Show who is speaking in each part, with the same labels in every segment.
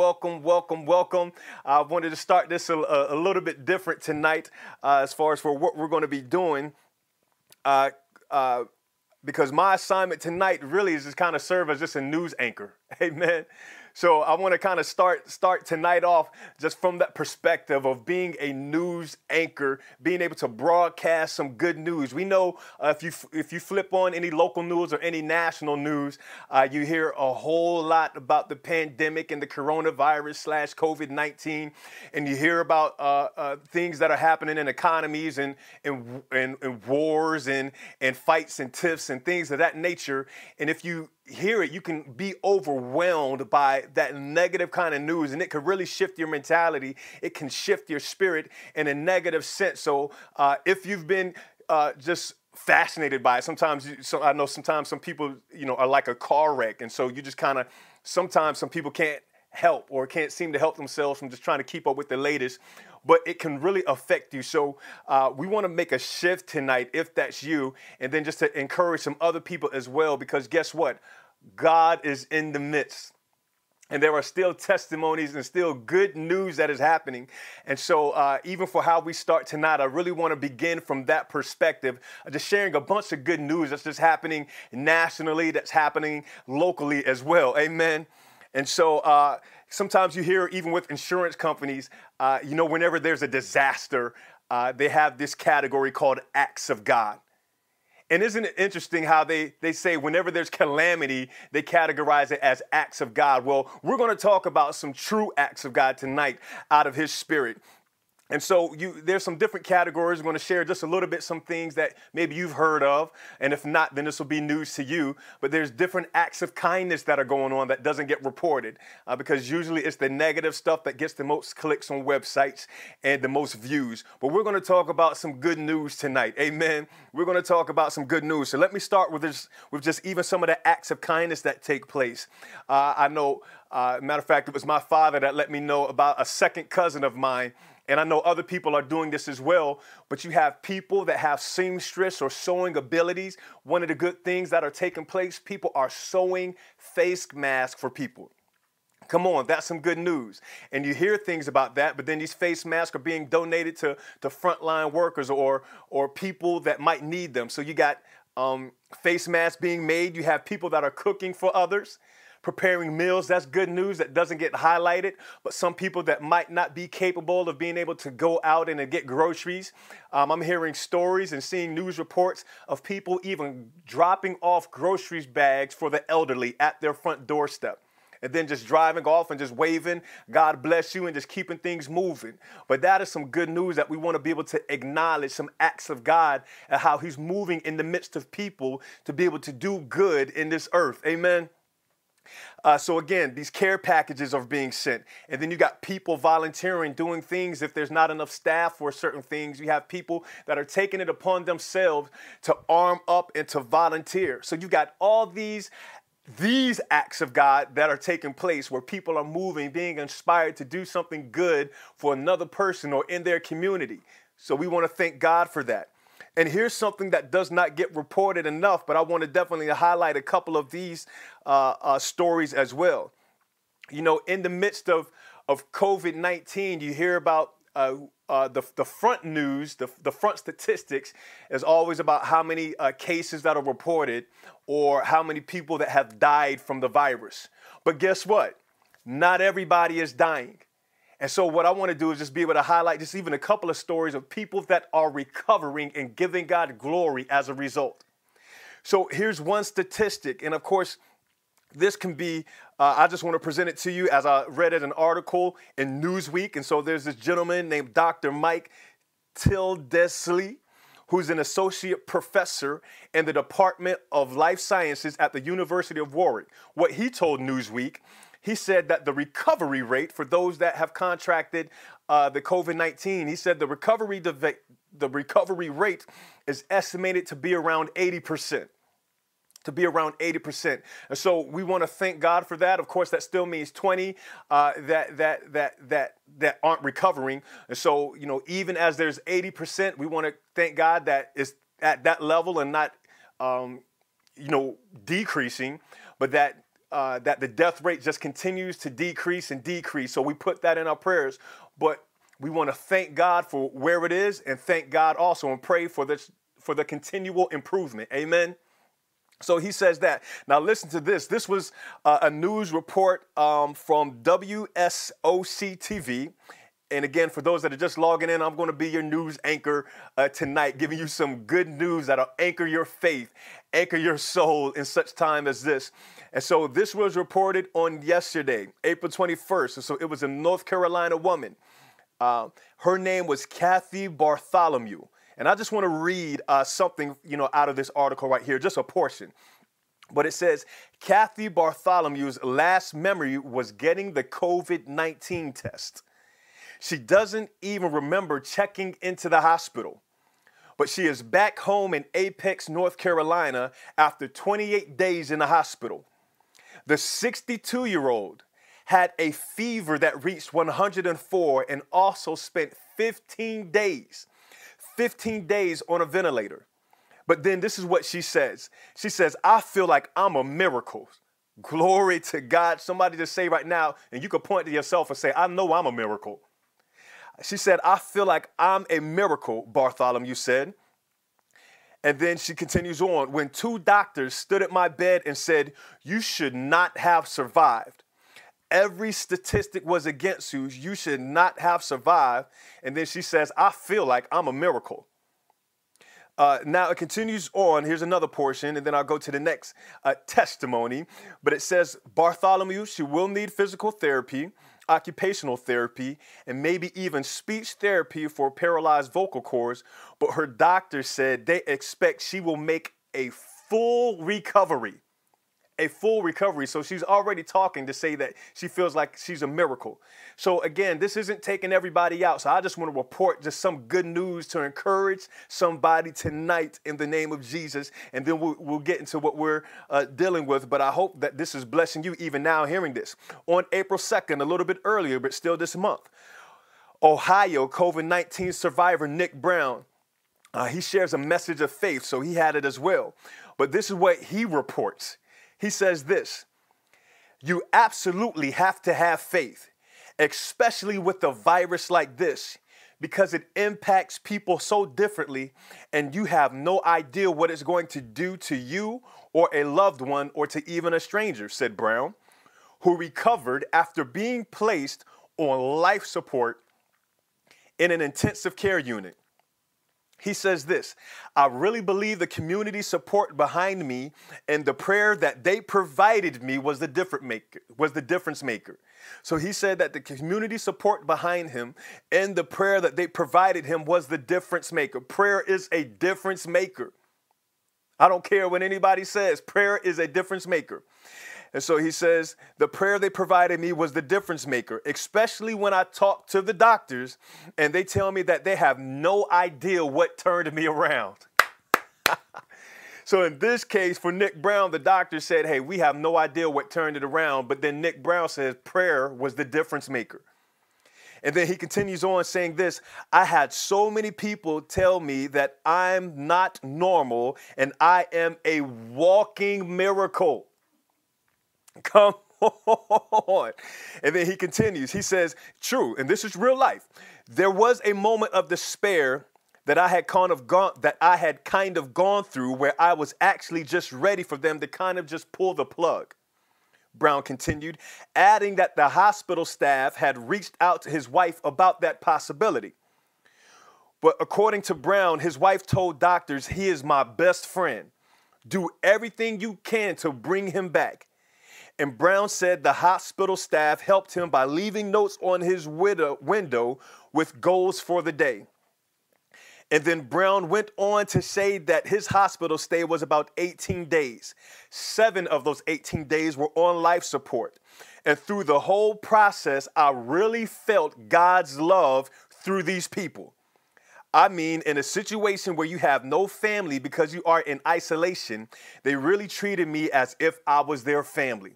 Speaker 1: welcome, welcome, welcome. I wanted to start this a, a, little bit different tonight uh, as far as for what we're going to be doing. Uh, uh, because my assignment tonight really is just kind of serve as just a news anchor. Amen. So I want to kind of start start tonight off just from that perspective of being a news anchor, being able to broadcast some good news. We know uh, if you if you flip on any local news or any national news, uh, you hear a whole lot about the pandemic and the coronavirus slash COVID nineteen, and you hear about uh, uh, things that are happening in economies and and, and, and wars and and fights and tiffs and things of that nature. And if you hear it, you can be overwhelmed by that negative kind of news, and it can really shift your mentality. It can shift your spirit in a negative sense. So, uh, if you've been uh, just fascinated by it, sometimes you, so I know sometimes some people, you know, are like a car wreck, and so you just kind of sometimes some people can't help or can't seem to help themselves from just trying to keep up with the latest but it can really affect you. So uh, we want to make a shift tonight, if that's you, and then just to encourage some other people as well, because guess what? God is in the midst. And there are still testimonies and still good news that is happening. And so, uh, even for how we start tonight, I really want to begin from that perspective, uh, just sharing a bunch of good news that's just happening nationally, that's happening locally as well. Amen. And so, uh, sometimes you hear, even with insurance companies, uh, you know, whenever there's a disaster, uh, they have this category called acts of God. And isn't it interesting how they, they say whenever there's calamity, they categorize it as acts of God? Well, we're going to talk about some true acts of God tonight out of His Spirit. And so you, there's some different categories. I'm going to share just a little bit some things that maybe you've heard of, and if not, then this will be news to you. But there's different acts of kindness that are going on that doesn't get reported uh, because usually it's the negative stuff that gets the most clicks on websites and the most views. But we're going to talk about some good news tonight. Amen. We're going to talk about some good news. So let me start with this, with just even some of the acts of kindness that take place. Uh, I know, uh, matter of fact, it was my father that let me know about a second cousin of mine and I know other people are doing this as well, but you have people that have seamstress or sewing abilities. One of the good things that are taking place, people are sewing face masks for people. Come on, that's some good news. And you hear things about that, but then these face masks are being donated to, to frontline workers or, or people that might need them. So you got um, face masks being made, you have people that are cooking for others preparing meals. That's good news that doesn't get highlighted. But some people that might not be capable of being able to go out and get groceries. Um, I'm hearing stories and seeing news reports of people even dropping off groceries bags for the elderly at their front doorstep and then just driving off and just waving, God bless you, and just keeping things moving. But that is some good news that we want to be able to acknowledge some acts of God and how He's moving in the midst of people to be able to do good in this earth. Amen. Uh, so again, these care packages are being sent, and then you got people volunteering, doing things. If there's not enough staff for certain things, you have people that are taking it upon themselves to arm up and to volunteer. So you got all these these acts of God that are taking place where people are moving, being inspired to do something good for another person or in their community. So we want to thank God for that. And here's something that does not get reported enough, but I want to definitely highlight a couple of these uh, uh, stories as well. You know, in the midst of, of COVID 19, you hear about uh, uh, the, the front news, the, the front statistics is always about how many uh, cases that are reported or how many people that have died from the virus. But guess what? Not everybody is dying. And so, what I want to do is just be able to highlight just even a couple of stories of people that are recovering and giving God glory as a result. So, here's one statistic. And of course, this can be, uh, I just want to present it to you as I read it an article in Newsweek. And so, there's this gentleman named Dr. Mike Tildesley who's an associate professor in the Department of Life Sciences at the University of Warwick. What he told Newsweek he said that the recovery rate for those that have contracted uh, the COVID 19, he said the recovery, the, recovery rate is estimated to be around 80% to be around 80%. And so we want to thank God for that. Of course, that still means 20 uh, that that that that that aren't recovering. And so, you know, even as there's 80%, we want to thank God that is at that level and not um, you know decreasing, but that uh, that the death rate just continues to decrease and decrease. So we put that in our prayers. But we want to thank God for where it is and thank God also and pray for this for the continual improvement. Amen. So he says that. Now listen to this. This was uh, a news report um, from WSOC TV. And again, for those that are just logging in, I'm going to be your news anchor uh, tonight, giving you some good news that'll anchor your faith, anchor your soul in such time as this. And so this was reported on yesterday, April 21st. And so it was a North Carolina woman. Uh, her name was Kathy Bartholomew. And I just want to read uh, something, you know, out of this article right here, just a portion. But it says Kathy Bartholomew's last memory was getting the COVID 19 test. She doesn't even remember checking into the hospital. But she is back home in Apex, North Carolina after 28 days in the hospital. The 62 year old had a fever that reached 104 and also spent 15 days, 15 days on a ventilator. But then this is what she says. She says, I feel like I'm a miracle. Glory to God. Somebody just say right now, and you could point to yourself and say, I know I'm a miracle. She said, I feel like I'm a miracle, Bartholomew said. And then she continues on when two doctors stood at my bed and said, You should not have survived. Every statistic was against you. You should not have survived. And then she says, I feel like I'm a miracle. Uh, now it continues on. Here's another portion, and then I'll go to the next uh, testimony. But it says Bartholomew, she will need physical therapy occupational therapy, and maybe even speech therapy for paralyzed vocal cords. But her doctor said they expect she will make a full recovery a full recovery. So she's already talking to say that she feels like she's a miracle. So again, this isn't taking everybody out. So I just want to report just some good news to encourage somebody tonight in the name of Jesus. And then we'll, we'll get into what we're uh, dealing with. But I hope that this is blessing you even now hearing this. On April 2nd, a little bit earlier, but still this month, Ohio COVID 19 survivor Nick Brown. Uh, he shares a message of faith, so he had it as well. But this is what he reports. He says this You absolutely have to have faith, especially with a virus like this, because it impacts people so differently, and you have no idea what it's going to do to you or a loved one or to even a stranger, said Brown, who recovered after being placed on life support in an intensive care unit. He says this I really believe the community support behind me and the prayer that they provided me was the different maker, was the difference maker. So he said that the community support behind him and the prayer that they provided him was the difference maker. Prayer is a difference maker. I don't care what anybody says, prayer is a difference maker. And so he says, the prayer they provided me was the difference maker, especially when I talk to the doctors and they tell me that they have no idea what turned me around. so in this case, for Nick Brown, the doctor said, hey, we have no idea what turned it around. But then Nick Brown says prayer was the difference maker. And then he continues on saying this I had so many people tell me that I'm not normal and I am a walking miracle. Come on. And then he continues. He says, True, and this is real life. There was a moment of despair that I had kind of gone that I had kind of gone through where I was actually just ready for them to kind of just pull the plug. Brown continued, adding that the hospital staff had reached out to his wife about that possibility. But according to Brown, his wife told doctors, He is my best friend. Do everything you can to bring him back. And Brown said the hospital staff helped him by leaving notes on his widow, window with goals for the day. And then Brown went on to say that his hospital stay was about 18 days. Seven of those 18 days were on life support. And through the whole process, I really felt God's love through these people. I mean, in a situation where you have no family because you are in isolation, they really treated me as if I was their family.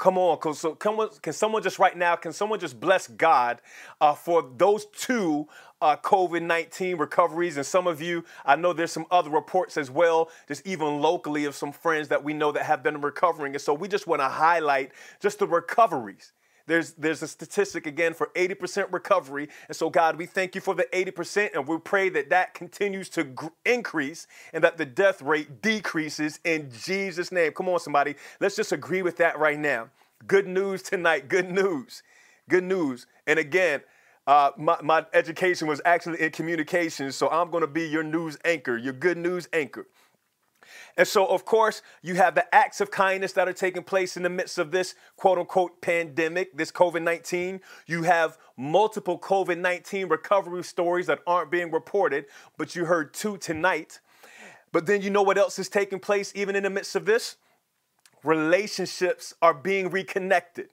Speaker 1: Come on, so come can someone just right now, can someone just bless God uh, for those two uh, COVID 19 recoveries? And some of you, I know there's some other reports as well, just even locally of some friends that we know that have been recovering. And so we just want to highlight just the recoveries. There's, there's a statistic again for 80% recovery. And so, God, we thank you for the 80%, and we pray that that continues to gr- increase and that the death rate decreases in Jesus' name. Come on, somebody. Let's just agree with that right now. Good news tonight. Good news. Good news. And again, uh, my, my education was actually in communications, so I'm going to be your news anchor, your good news anchor. And so, of course, you have the acts of kindness that are taking place in the midst of this quote unquote pandemic, this COVID 19. You have multiple COVID 19 recovery stories that aren't being reported, but you heard two tonight. But then you know what else is taking place even in the midst of this? Relationships are being reconnected.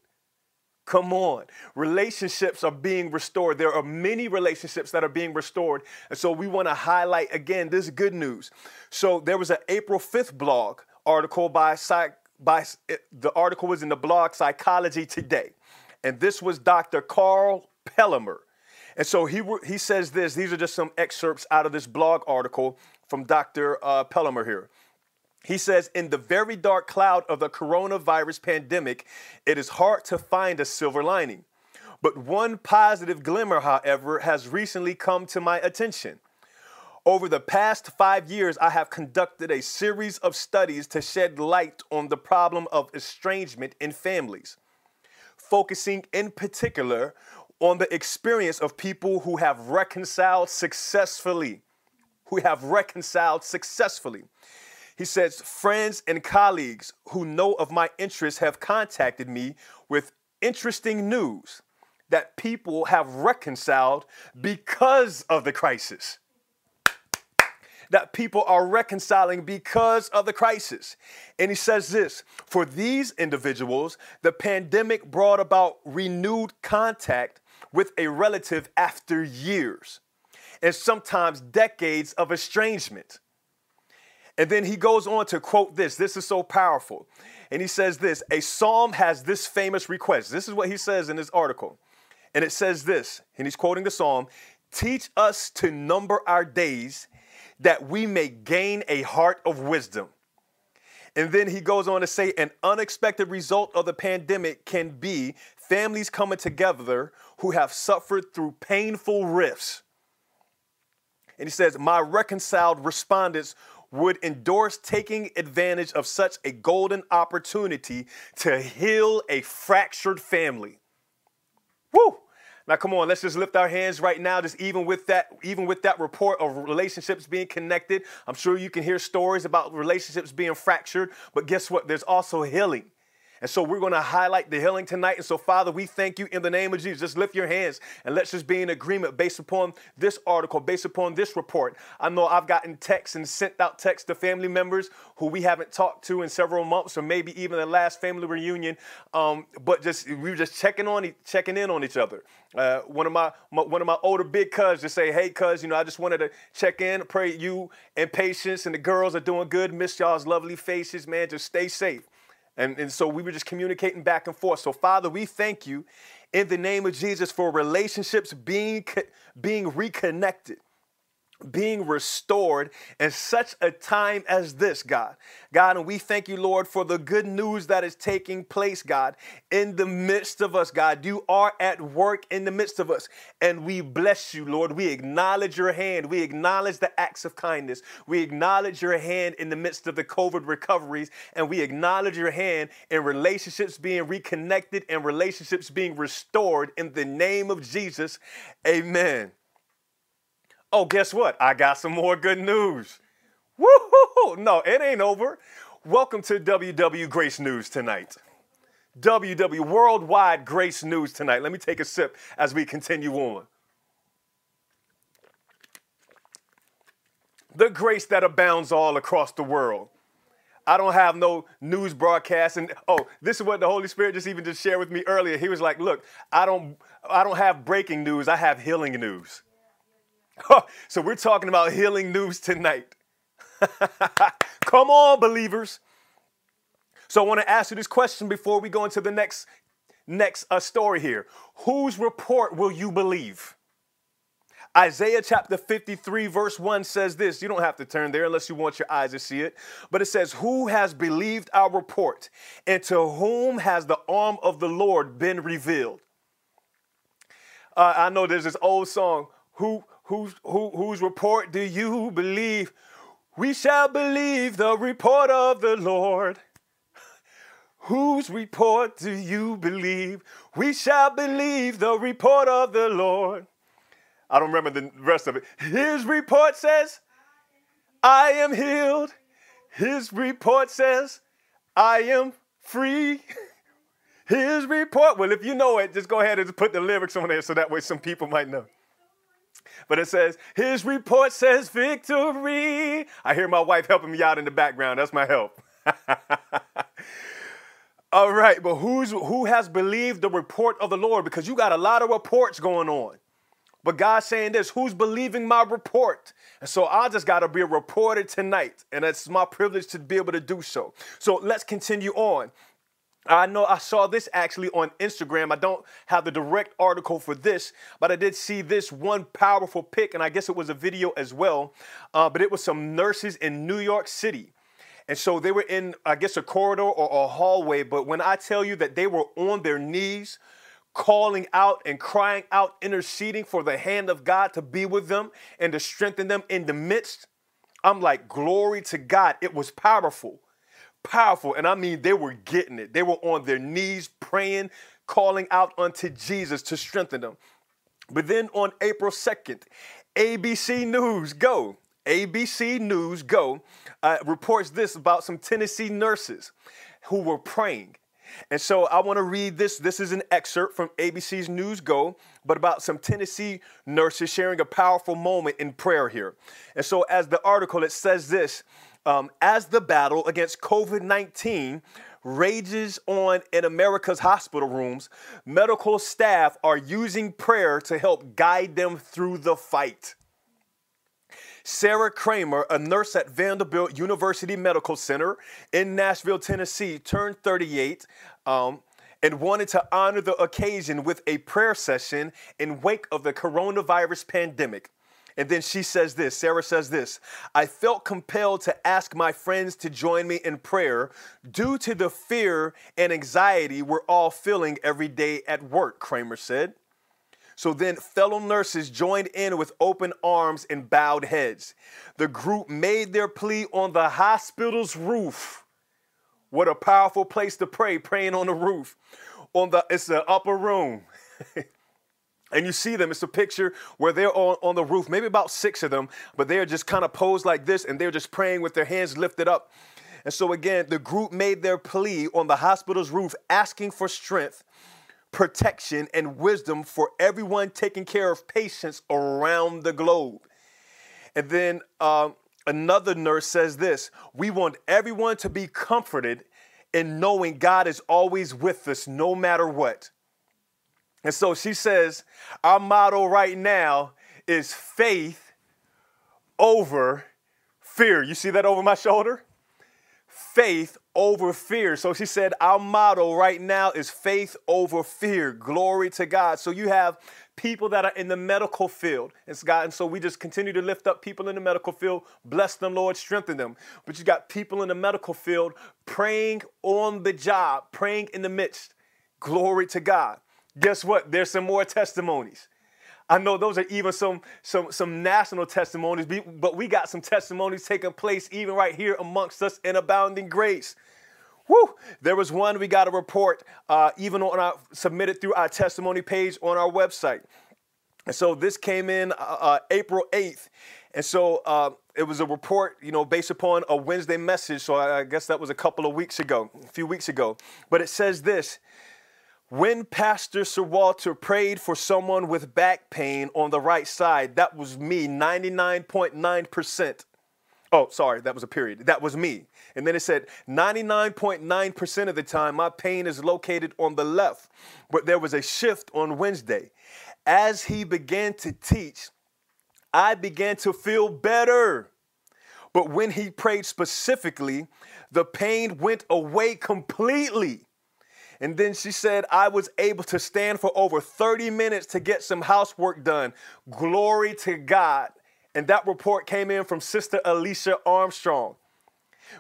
Speaker 1: Come on. Relationships are being restored. There are many relationships that are being restored. And so we want to highlight again this good news. So there was an April 5th blog article by Psych by the article was in the blog Psychology Today. And this was Dr. Karl Pillemer. And so he he says this, these are just some excerpts out of this blog article from Dr. Uh, Pillemer here. He says, in the very dark cloud of the coronavirus pandemic, it is hard to find a silver lining. But one positive glimmer, however, has recently come to my attention. Over the past five years, I have conducted a series of studies to shed light on the problem of estrangement in families, focusing in particular on the experience of people who have reconciled successfully. Who have reconciled successfully. He says, Friends and colleagues who know of my interests have contacted me with interesting news that people have reconciled because of the crisis. That people are reconciling because of the crisis. And he says this for these individuals, the pandemic brought about renewed contact with a relative after years and sometimes decades of estrangement. And then he goes on to quote this. This is so powerful. And he says this A psalm has this famous request. This is what he says in this article. And it says this, and he's quoting the psalm Teach us to number our days that we may gain a heart of wisdom. And then he goes on to say an unexpected result of the pandemic can be families coming together who have suffered through painful rifts. And he says, My reconciled respondents would endorse taking advantage of such a golden opportunity to heal a fractured family. Woo! Now come on, let's just lift our hands right now, just even with that, even with that report of relationships being connected. I'm sure you can hear stories about relationships being fractured, but guess what? There's also healing. And so we're going to highlight the healing tonight. And so, Father, we thank you in the name of Jesus. Just lift your hands and let's just be in agreement based upon this article, based upon this report. I know I've gotten texts and sent out texts to family members who we haven't talked to in several months, or maybe even the last family reunion. Um, but just we were just checking on, checking in on each other. Uh, one of my, my, one of my older big cousins just say, "Hey, cuz, you know, I just wanted to check in, pray you and patience and the girls are doing good. Miss y'all's lovely faces, man. Just stay safe." And, and so we were just communicating back and forth. So, Father, we thank you in the name of Jesus for relationships being, being reconnected being restored in such a time as this, God. God, and we thank you, Lord, for the good news that is taking place, God, in the midst of us, God. You are at work in the midst of us, and we bless you, Lord. We acknowledge your hand. We acknowledge the acts of kindness. We acknowledge your hand in the midst of the COVID recoveries, and we acknowledge your hand in relationships being reconnected and relationships being restored in the name of Jesus. Amen. Oh, guess what? I got some more good news. Woohoo! No, it ain't over. Welcome to WW Grace News tonight. WW Worldwide Grace News tonight. Let me take a sip as we continue on. The grace that abounds all across the world. I don't have no news broadcast. And oh, this is what the Holy Spirit just even just shared with me earlier. He was like, look, I don't I don't have breaking news, I have healing news. so we're talking about healing news tonight. Come on, believers. So I want to ask you this question before we go into the next next uh, story here. Whose report will you believe? Isaiah chapter 53, verse 1 says this. You don't have to turn there unless you want your eyes to see it. But it says, Who has believed our report, and to whom has the arm of the Lord been revealed? Uh, I know there's this old song, Who, who, who, Whose report do you believe? We shall believe the report of the Lord. Whose report do you believe? We shall believe the report of the Lord. I don't remember the rest of it. His report says, I am healed. His report says, I am free. His report, well, if you know it, just go ahead and put the lyrics on there so that way some people might know. But it says, His report says victory. I hear my wife helping me out in the background. That's my help. All right, but who's who has believed the report of the Lord? Because you got a lot of reports going on. But God's saying this who's believing my report? And so I just got to be a reporter tonight. And it's my privilege to be able to do so. So let's continue on. I know I saw this actually on Instagram. I don't have the direct article for this, but I did see this one powerful pic, and I guess it was a video as well. Uh, but it was some nurses in New York City. And so they were in, I guess, a corridor or a hallway. But when I tell you that they were on their knees, calling out and crying out, interceding for the hand of God to be with them and to strengthen them in the midst. I'm like, glory to God. It was powerful, powerful. And I mean, they were getting it. They were on their knees praying, calling out unto Jesus to strengthen them. But then on April 2nd, ABC News, go. ABC News, go, uh, reports this about some Tennessee nurses who were praying and so I want to read this. This is an excerpt from ABC's News Go, but about some Tennessee nurses sharing a powerful moment in prayer here. And so, as the article, it says this um, as the battle against COVID 19 rages on in America's hospital rooms, medical staff are using prayer to help guide them through the fight. Sarah Kramer, a nurse at Vanderbilt University Medical Center in Nashville, Tennessee, turned 38 um, and wanted to honor the occasion with a prayer session in wake of the coronavirus pandemic. And then she says this Sarah says this I felt compelled to ask my friends to join me in prayer due to the fear and anxiety we're all feeling every day at work, Kramer said. So then fellow nurses joined in with open arms and bowed heads. The group made their plea on the hospital's roof. What a powerful place to pray, praying on the roof. On the it's the upper room. and you see them, it's a picture where they're on, on the roof, maybe about six of them, but they're just kind of posed like this and they're just praying with their hands lifted up. And so again, the group made their plea on the hospital's roof, asking for strength protection, and wisdom for everyone taking care of patients around the globe. And then uh, another nurse says this We want everyone to be comforted in knowing God is always with us no matter what. And so she says, Our motto right now is faith over fear. You see that over my shoulder? Faith over fear. So she said, Our motto right now is faith over fear. Glory to God. So you have people that are in the medical field. It's God, and so we just continue to lift up people in the medical field. Bless them, Lord, strengthen them. But you got people in the medical field praying on the job, praying in the midst. Glory to God. Guess what? There's some more testimonies. I know those are even some some some national testimonies, but we got some testimonies taking place even right here amongst us in abounding grace. Woo! There was one we got a report uh, even on our submitted through our testimony page on our website. And so this came in uh, uh April 8th. And so uh, it was a report, you know, based upon a Wednesday message. So I guess that was a couple of weeks ago, a few weeks ago. But it says this when Pastor Sir Walter prayed for someone with back pain on the right side, that was me, 99.9%. Oh, sorry, that was a period. That was me. And then it said 99.9% of the time, my pain is located on the left. But there was a shift on Wednesday. As he began to teach, I began to feel better. But when he prayed specifically, the pain went away completely. And then she said, I was able to stand for over 30 minutes to get some housework done. Glory to God. And that report came in from Sister Alicia Armstrong.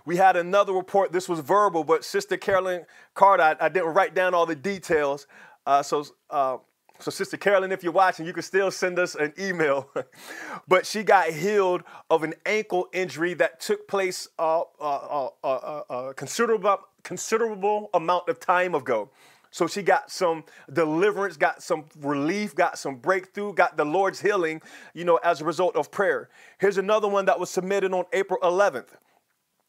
Speaker 1: We had another report, this was verbal, but Sister Carolyn Carter, I, I didn't write down all the details. Uh, so, uh, so, Sister Carolyn, if you're watching, you can still send us an email. but she got healed of an ankle injury that took place a uh, uh, uh, considerable, considerable amount of time ago. So she got some deliverance, got some relief, got some breakthrough, got the Lord's healing, you know, as a result of prayer. Here's another one that was submitted on April 11th.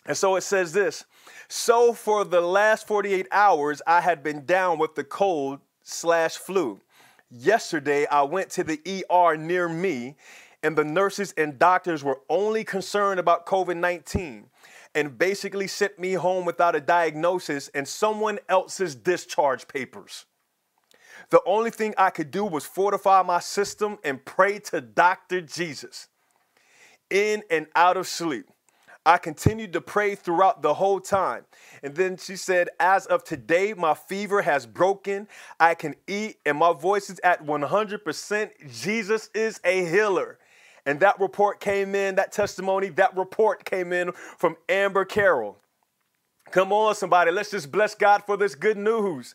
Speaker 1: And so it says this So for the last 48 hours, I had been down with the cold slash flu. Yesterday, I went to the ER near me, and the nurses and doctors were only concerned about COVID 19 and basically sent me home without a diagnosis and someone else's discharge papers. The only thing I could do was fortify my system and pray to Dr. Jesus. In and out of sleep. I continued to pray throughout the whole time. And then she said, As of today, my fever has broken. I can eat, and my voice is at 100%. Jesus is a healer. And that report came in, that testimony, that report came in from Amber Carroll. Come on, somebody, let's just bless God for this good news.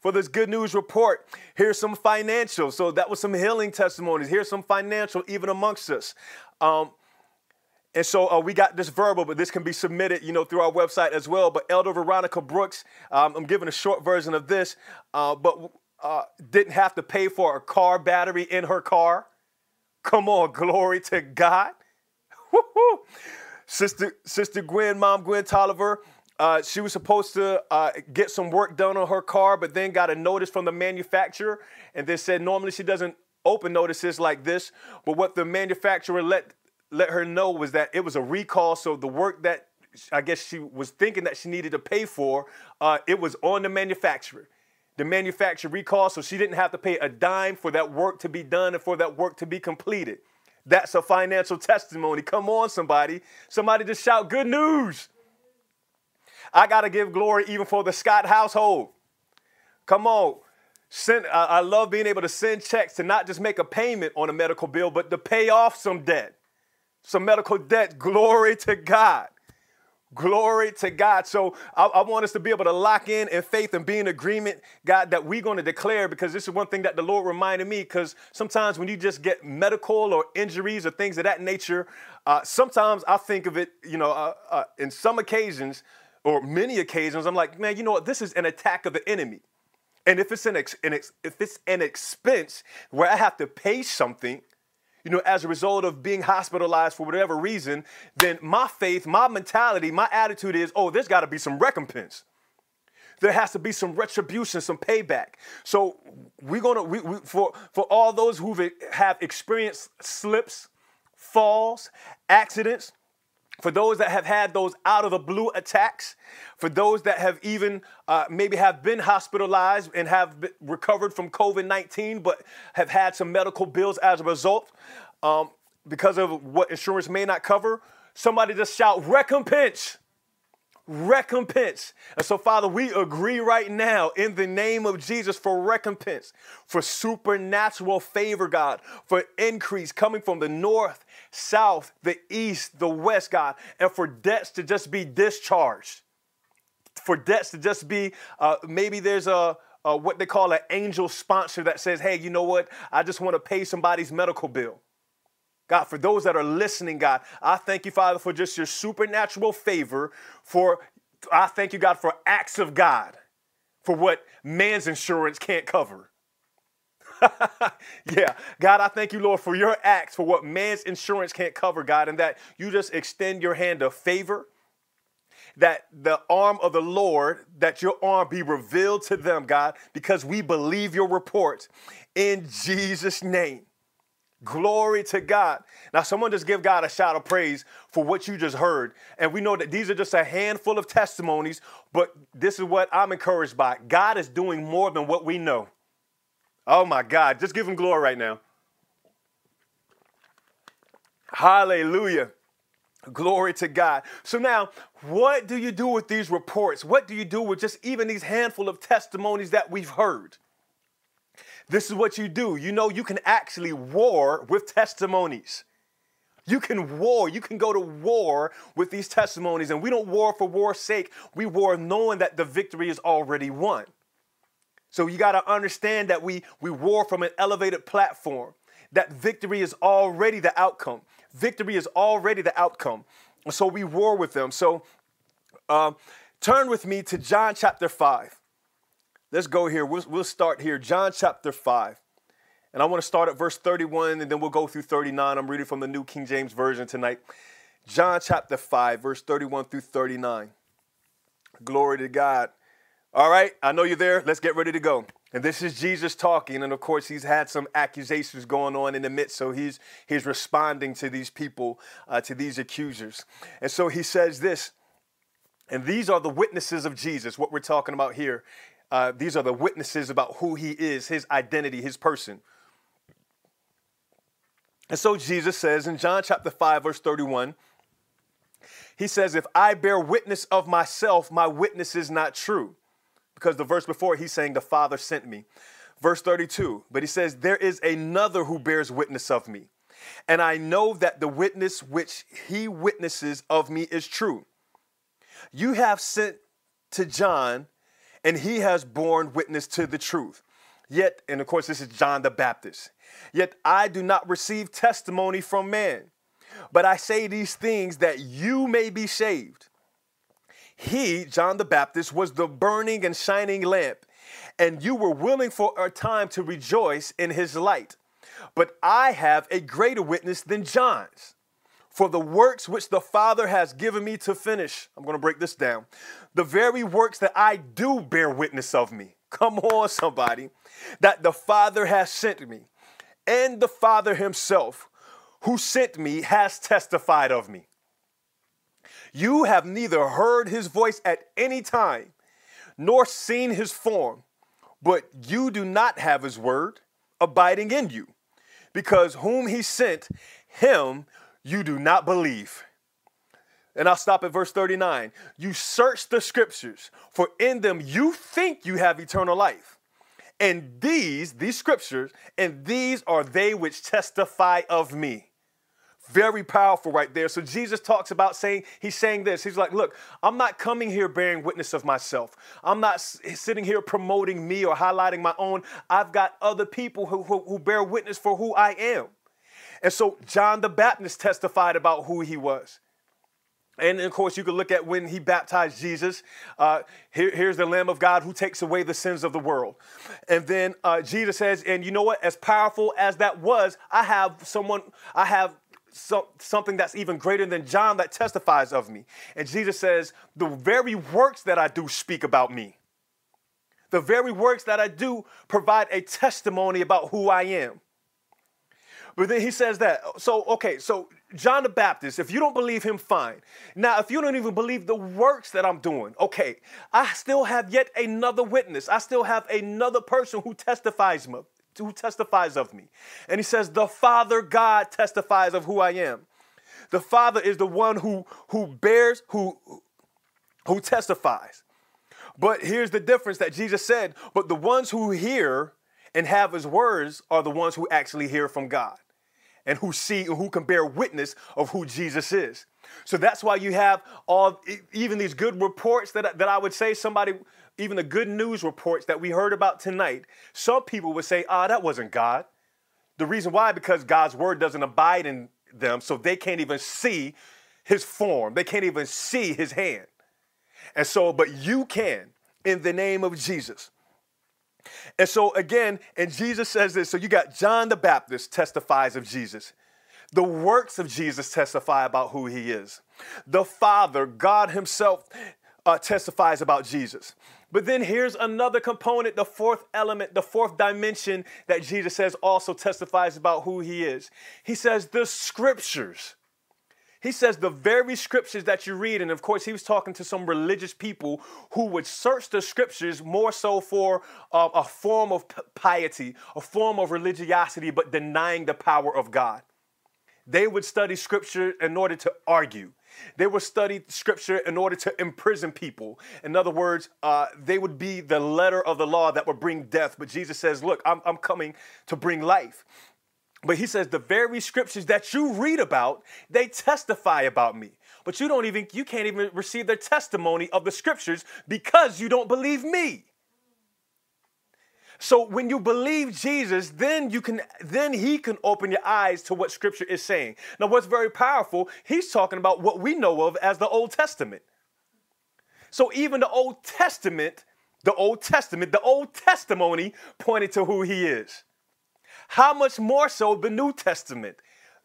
Speaker 1: For this good news report, here's some financial. So that was some healing testimonies. Here's some financial, even amongst us. Um, and so uh, we got this verbal, but this can be submitted, you know, through our website as well. But Elder Veronica Brooks, um, I'm giving a short version of this, uh, but uh, didn't have to pay for a car battery in her car. Come on, glory to God. Sister, Sister Gwen, Mom Gwen Tolliver, uh, she was supposed to uh, get some work done on her car, but then got a notice from the manufacturer, and they said normally she doesn't open notices like this, but what the manufacturer let let her know was that it was a recall. So the work that I guess she was thinking that she needed to pay for, uh, it was on the manufacturer. The manufacturer recall, so she didn't have to pay a dime for that work to be done and for that work to be completed. That's a financial testimony. Come on, somebody. Somebody just shout good news. I got to give glory even for the Scott household. Come on. Send, I, I love being able to send checks to not just make a payment on a medical bill, but to pay off some debt some medical debt. Glory to God. Glory to God. So I, I, want us to be able to lock in in faith and be in agreement, God, that we're going to declare because this is one thing that the Lord reminded me. Because sometimes when you just get medical or injuries or things of that nature, uh, sometimes I think of it, you know, uh, uh, in some occasions or many occasions, I'm like, man, you know what? This is an attack of the enemy. And if it's an, ex- an ex- if it's an expense where I have to pay something, you know, as a result of being hospitalized for whatever reason, then my faith, my mentality, my attitude is, oh, there's got to be some recompense. There has to be some retribution, some payback. So we're gonna we, we, for for all those who have experienced slips, falls, accidents, for those that have had those out of the blue attacks, for those that have even uh, maybe have been hospitalized and have recovered from COVID 19, but have had some medical bills as a result um, because of what insurance may not cover, somebody just shout recompense recompense. And so, Father, we agree right now in the name of Jesus for recompense, for supernatural favor, God, for increase coming from the north, south, the east, the west, God, and for debts to just be discharged. For debts to just be, uh, maybe there's a, a what they call an angel sponsor that says, hey, you know what? I just want to pay somebody's medical bill. God, for those that are listening, God, I thank you, Father, for just your supernatural favor. For I thank you, God, for acts of God, for what man's insurance can't cover. yeah, God, I thank you, Lord, for your acts, for what man's insurance can't cover, God, and that you just extend your hand of favor, that the arm of the Lord, that your arm be revealed to them, God, because we believe your report in Jesus' name. Glory to God. Now, someone just give God a shout of praise for what you just heard. And we know that these are just a handful of testimonies, but this is what I'm encouraged by. God is doing more than what we know. Oh my God. Just give him glory right now. Hallelujah. Glory to God. So now, what do you do with these reports? What do you do with just even these handful of testimonies that we've heard? This is what you do. You know, you can actually war with testimonies. You can war. You can go to war with these testimonies. And we don't war for war's sake. We war knowing that the victory is already won. So you got to understand that we, we war from an elevated platform, that victory is already the outcome. Victory is already the outcome. So we war with them. So uh, turn with me to John chapter 5. Let's go here. We'll, we'll start here. John chapter 5. And I want to start at verse 31 and then we'll go through 39. I'm reading from the New King James Version tonight. John chapter 5, verse 31 through 39. Glory to God. All right, I know you're there. Let's get ready to go. And this is Jesus talking, and of course, he's had some accusations going on in the midst, so he's he's responding to these people, uh, to these accusers. And so he says this, and these are the witnesses of Jesus. What we're talking about here uh, these are the witnesses about who he is, his identity, his person. And so Jesus says in John chapter 5, verse 31, he says, If I bear witness of myself, my witness is not true. Because the verse before, he's saying, The Father sent me. Verse 32, but he says, There is another who bears witness of me. And I know that the witness which he witnesses of me is true. You have sent to John and he has borne witness to the truth. Yet, and of course, this is John the Baptist. Yet I do not receive testimony from man, but I say these things that you may be saved. He, John the Baptist, was the burning and shining lamp, and you were willing for a time to rejoice in his light. But I have a greater witness than John's. For the works which the Father has given me to finish, I'm to break this down. The very works that I do bear witness of me. Come on, somebody. That the Father has sent me. And the Father himself, who sent me, has testified of me. You have neither heard his voice at any time, nor seen his form, but you do not have his word abiding in you, because whom he sent, him you do not believe. And I'll stop at verse 39. You search the scriptures, for in them you think you have eternal life. And these, these scriptures, and these are they which testify of me. Very powerful right there. So Jesus talks about saying, he's saying this. He's like, look, I'm not coming here bearing witness of myself. I'm not sitting here promoting me or highlighting my own. I've got other people who, who, who bear witness for who I am. And so John the Baptist testified about who he was. And of course, you could look at when he baptized Jesus. Uh, here, here's the Lamb of God who takes away the sins of the world. And then uh, Jesus says, and you know what? As powerful as that was, I have someone, I have so, something that's even greater than John that testifies of me. And Jesus says, the very works that I do speak about me. The very works that I do provide a testimony about who I am. But then he says that. So, okay, so John the Baptist, if you don't believe him, fine. Now, if you don't even believe the works that I'm doing, okay, I still have yet another witness. I still have another person who testifies who testifies of me. And he says, the Father God testifies of who I am. The Father is the one who who bears, who who testifies. But here's the difference that Jesus said, but the ones who hear and have his words are the ones who actually hear from God and who see and who can bear witness of who Jesus is. So that's why you have all even these good reports that, that I would say somebody, even the good news reports that we heard about tonight, some people would say, ah, that wasn't God. The reason why, because God's word doesn't abide in them, so they can't even see his form. They can't even see his hand. And so, but you can in the name of Jesus. And so again, and Jesus says this. So you got John the Baptist testifies of Jesus. The works of Jesus testify about who he is. The Father, God Himself, uh, testifies about Jesus. But then here's another component, the fourth element, the fourth dimension that Jesus says also testifies about who He is. He says, the scriptures he says the very scriptures that you read, and of course, he was talking to some religious people who would search the scriptures more so for uh, a form of piety, a form of religiosity, but denying the power of God. They would study scripture in order to argue. They would study scripture in order to imprison people. In other words, uh, they would be the letter of the law that would bring death. But Jesus says, Look, I'm, I'm coming to bring life. But he says, The very scriptures that you read about, they testify about me. But you don't even, you can't even receive their testimony of the scriptures because you don't believe me. So when you believe Jesus, then you can then he can open your eyes to what scripture is saying. Now what's very powerful, he's talking about what we know of as the Old Testament. So even the Old Testament, the Old Testament, the Old testimony pointed to who he is. How much more so the New Testament,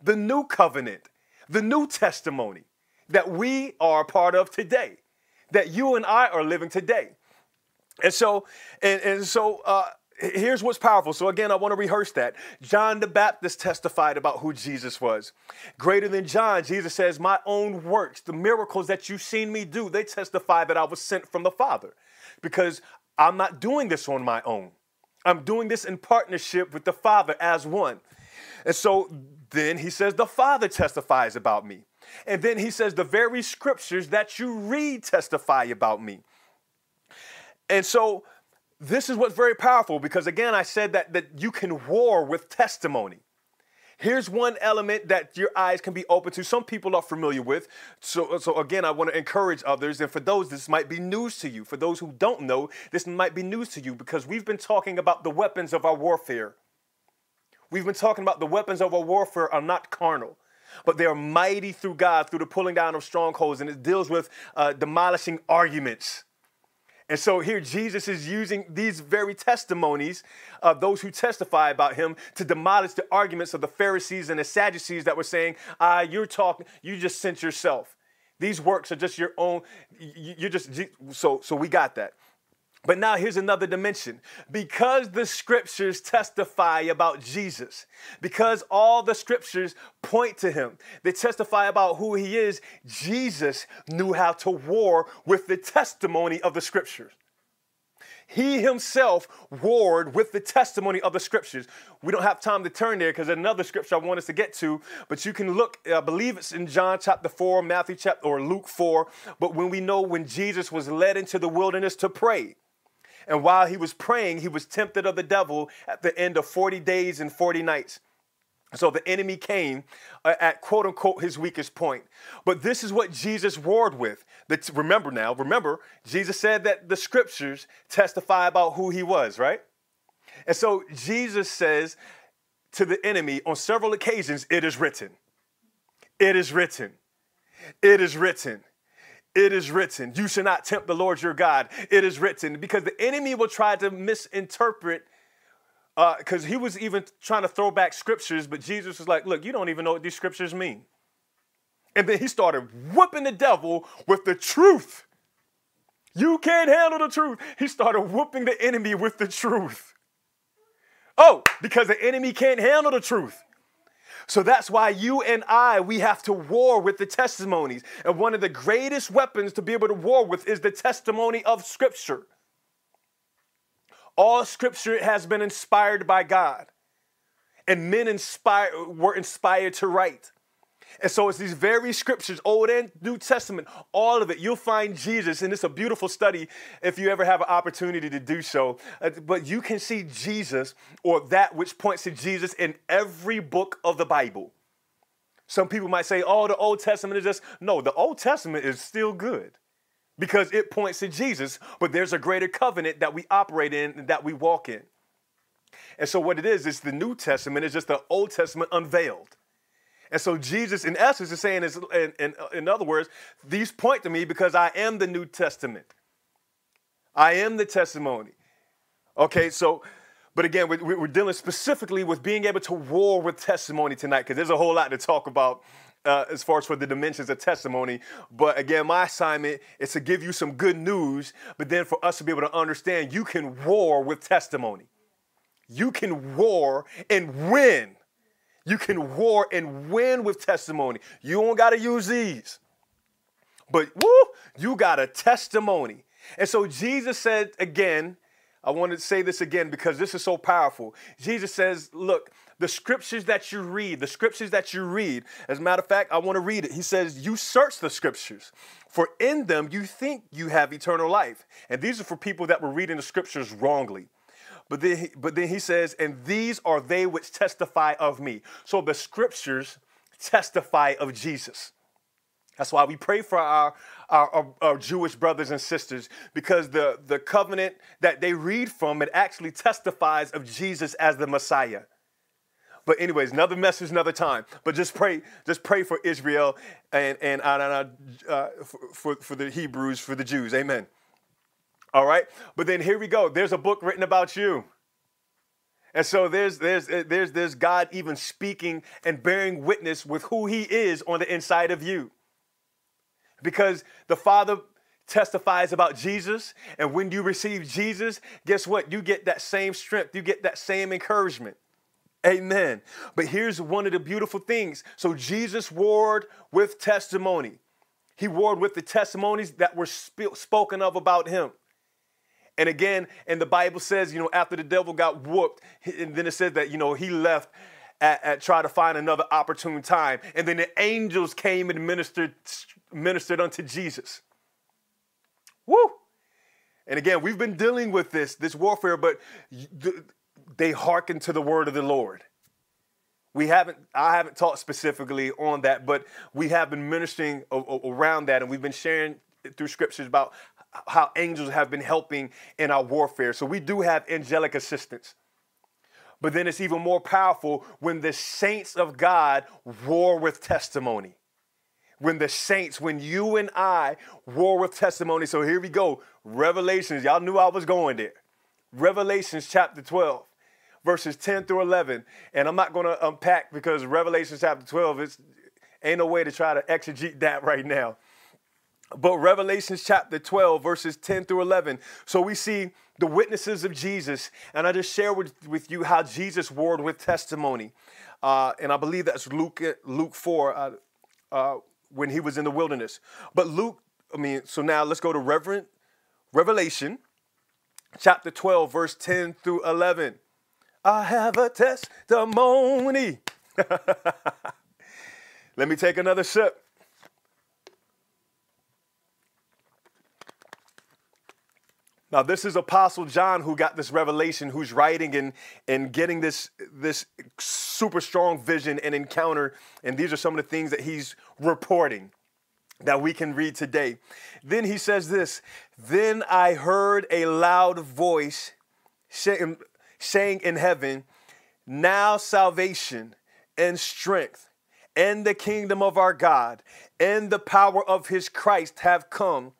Speaker 1: the new covenant, the new testimony that we are a part of today, that you and I are living today. And so, and, and so uh, here's what's powerful. So, again, I want to rehearse that. John the Baptist testified about who Jesus was. Greater than John, Jesus says, My own works, the miracles that you've seen me do, they testify that I was sent from the Father because I'm not doing this on my own. I'm doing this in partnership with the Father as one. And so then he says, The Father testifies about me. And then he says, The very scriptures that you read testify about me. And so, this is what's very powerful because again i said that, that you can war with testimony. Here's one element that your eyes can be open to some people are familiar with. So, so again i want to encourage others and for those this might be news to you. For those who don't know this might be news to you because we've been talking about the weapons of our warfare. We've been talking about the weapons of our warfare are not carnal but they are mighty through god through the pulling down of strongholds and it deals with uh, demolishing arguments and so here Jesus is using these very testimonies of those who testify about him to demolish the arguments of the Pharisees and the Sadducees that were saying, ah, you're talking, you just sent yourself. These works are just your own, you're just, so, so we got that. But now here's another dimension. Because the scriptures testify about Jesus, because all the scriptures point to him, they testify about who he is, Jesus knew how to war with the testimony of the scriptures. He himself warred with the testimony of the scriptures. We don't have time to turn there because another scripture I want us to get to, but you can look, I believe it's in John chapter 4, Matthew chapter, or Luke 4. But when we know when Jesus was led into the wilderness to pray, and while he was praying, he was tempted of the devil at the end of 40 days and 40 nights. So the enemy came uh, at quote unquote his weakest point. But this is what Jesus warred with. That, remember now, remember, Jesus said that the scriptures testify about who he was, right? And so Jesus says to the enemy on several occasions, It is written. It is written. It is written. It is written, you should not tempt the Lord your God. It is written, because the enemy will try to misinterpret, because uh, he was even trying to throw back scriptures, but Jesus was like, look, you don't even know what these scriptures mean. And then he started whooping the devil with the truth. You can't handle the truth. He started whooping the enemy with the truth. Oh, because the enemy can't handle the truth. So that's why you and I, we have to war with the testimonies. And one of the greatest weapons to be able to war with is the testimony of Scripture. All Scripture has been inspired by God, and men inspire, were inspired to write. And so it's these very scriptures, Old and New Testament, all of it. You'll find Jesus, and it's a beautiful study if you ever have an opportunity to do so. Uh, but you can see Jesus or that which points to Jesus in every book of the Bible. Some people might say, oh, the Old Testament is just, no, the Old Testament is still good because it points to Jesus, but there's a greater covenant that we operate in and that we walk in. And so what it is, is the New Testament is just the Old Testament unveiled. And so Jesus, in essence, is saying, is, in, in, in other words, these point to me because I am the New Testament. I am the testimony. Okay, so, but again, we, we're dealing specifically with being able to war with testimony tonight because there's a whole lot to talk about uh, as far as for the dimensions of testimony. But again, my assignment is to give you some good news, but then for us to be able to understand you can war with testimony. You can war and win you can war and win with testimony. You don't got to use these. But woo, you got a testimony. And so Jesus said again, I want to say this again because this is so powerful. Jesus says, Look, the scriptures that you read, the scriptures that you read, as a matter of fact, I want to read it. He says, You search the scriptures, for in them you think you have eternal life. And these are for people that were reading the scriptures wrongly. But then, he, but then he says, And these are they which testify of me. So the scriptures testify of Jesus. That's why we pray for our, our, our, our, Jewish brothers and sisters because the, the covenant that they read from, it actually testifies of Jesus as the Messiah. But anyways, another message, another time. But just pray, just pray for Israel and and uh, uh, for, for the Hebrews, for the Jews. Amen. All right. But then here we go. There's a book written about you. And so there's there's eh, there's there's God even speaking and bearing witness with who He is on the inside of you. Because the Father testifies about Jesus, and when you receive Jesus, guess what? You get that same strength, you get that same encouragement. Amen. But here's one of the beautiful things. So Jesus warred with testimony. He warred with the testimonies that were sp- spoken of about him. And again, and the Bible says, you know, after the devil got whooped, and then it says that, you know, he left at, at try to find another opportune time. And then the angels came and ministered, ministered unto Jesus. Woo! And again, we've been dealing with this, this warfare, but they hearken to the word of the Lord. We haven't, I haven't taught specifically on that, but we have been ministering around that and we've been sharing through scriptures about how angels have been helping in our warfare. So we do have angelic assistance. But then it's even more powerful when the saints of God war with testimony. When the saints, when you and I war with testimony. So here we go. Revelations. Y'all knew I was going there. Revelations chapter 12 verses 10 through 11. And I'm not going to unpack because Revelation chapter 12 is ain't no way to try to exegete that right now. But Revelations chapter 12, verses 10 through 11. So we see the witnesses of Jesus. And I just share with, with you how Jesus warred with testimony. Uh, and I believe that's Luke, Luke 4, uh, uh, when he was in the wilderness. But Luke, I mean, so now let's go to Reverend Revelation chapter 12, verse 10 through 11. I have a testimony. Let me take another sip. Now, this is Apostle John who got this revelation, who's writing and, and getting this, this super strong vision and encounter. And these are some of the things that he's reporting that we can read today. Then he says this Then I heard a loud voice saying, saying in heaven, Now salvation and strength and the kingdom of our God and the power of his Christ have come.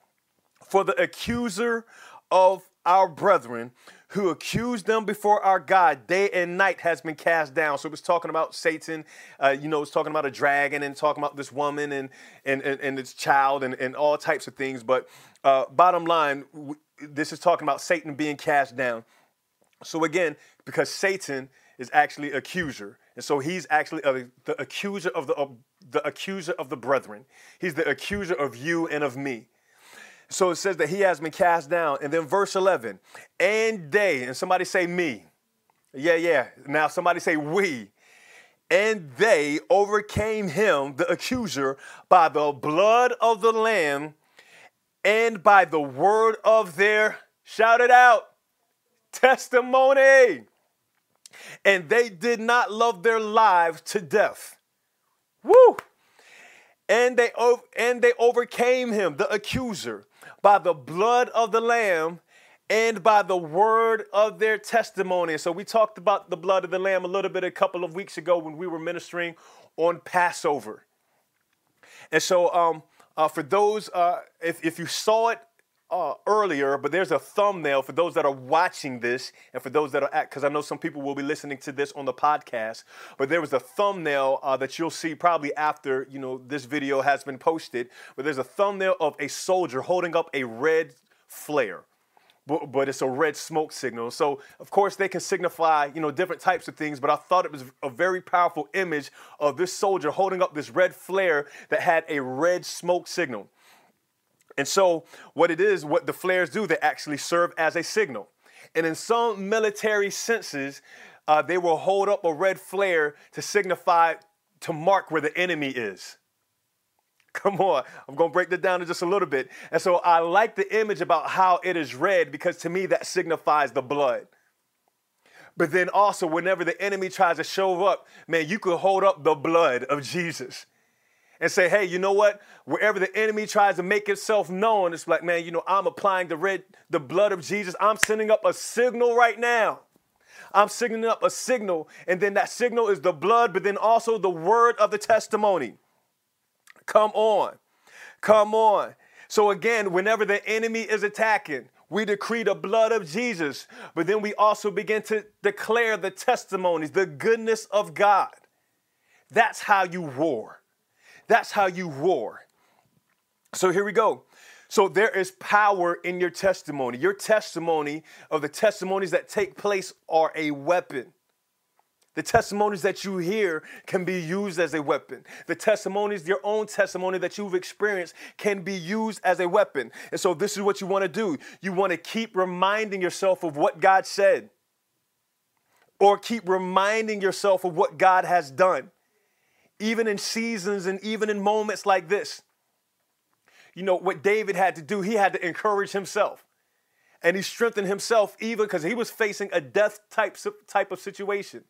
Speaker 1: For the accuser of our brethren who accused them before our God day and night has been cast down. So it was talking about Satan, uh, you know, it's talking about a dragon and talking about this woman and and and, and its child and, and all types of things. But uh, bottom line, this is talking about Satan being cast down. So again, because Satan is actually accuser, and so he's actually uh, the accuser of the the accuser of the brethren. He's the accuser of you and of me. So it says that he has been cast down, and then verse eleven, and they, and somebody say me, yeah, yeah. Now somebody say we. And they overcame him, the accuser, by the blood of the Lamb and by the word of their, shout it out, testimony. And they did not love their lives to death. Woo! And they, and they overcame him, the accuser, by the blood of the Lamb and by the word of their testimony. So we talked about the blood of the Lamb a little bit a couple of weeks ago when we were ministering on Passover. And so, um, uh, for those, uh, if, if you saw it uh, earlier, but there's a thumbnail for those that are watching this and for those that are at, because I know some people will be listening to this on the podcast. But there was a thumbnail uh, that you'll see probably after you know this video has been posted. But there's a thumbnail of a soldier holding up a red flare but, but it's a red smoke signal. So of course they can signify, you know, different types of things, but I thought it was a very powerful image of this soldier holding up this red flare that had a red smoke signal. And so what it is, what the flares do, they actually serve as a signal. And in some military senses, uh, they will hold up a red flare to signify, to mark where the enemy is. Come on, I'm gonna break that down in just a little bit. And so I like the image about how it is red because to me that signifies the blood. But then also, whenever the enemy tries to show up, man, you could hold up the blood of Jesus and say, hey, you know what? Wherever the enemy tries to make itself known, it's like, man, you know, I'm applying the red, the blood of Jesus. I'm sending up a signal right now. I'm signaling up a signal, and then that signal is the blood, but then also the word of the testimony. Come on. Come on. So again, whenever the enemy is attacking, we decree the blood of Jesus, but then we also begin to declare the testimonies, the goodness of God. That's how you war. That's how you war. So here we go. So there is power in your testimony. Your testimony of the testimonies that take place are a weapon. The testimonies that you hear can be used as a weapon. The testimonies, your own testimony that you've experienced, can be used as a weapon. And so, this is what you want to do. You want to keep reminding yourself of what God said, or keep reminding yourself of what God has done, even in seasons and even in moments like this. You know, what David had to do, he had to encourage himself. And he strengthened himself even because he was facing a death type, type of situation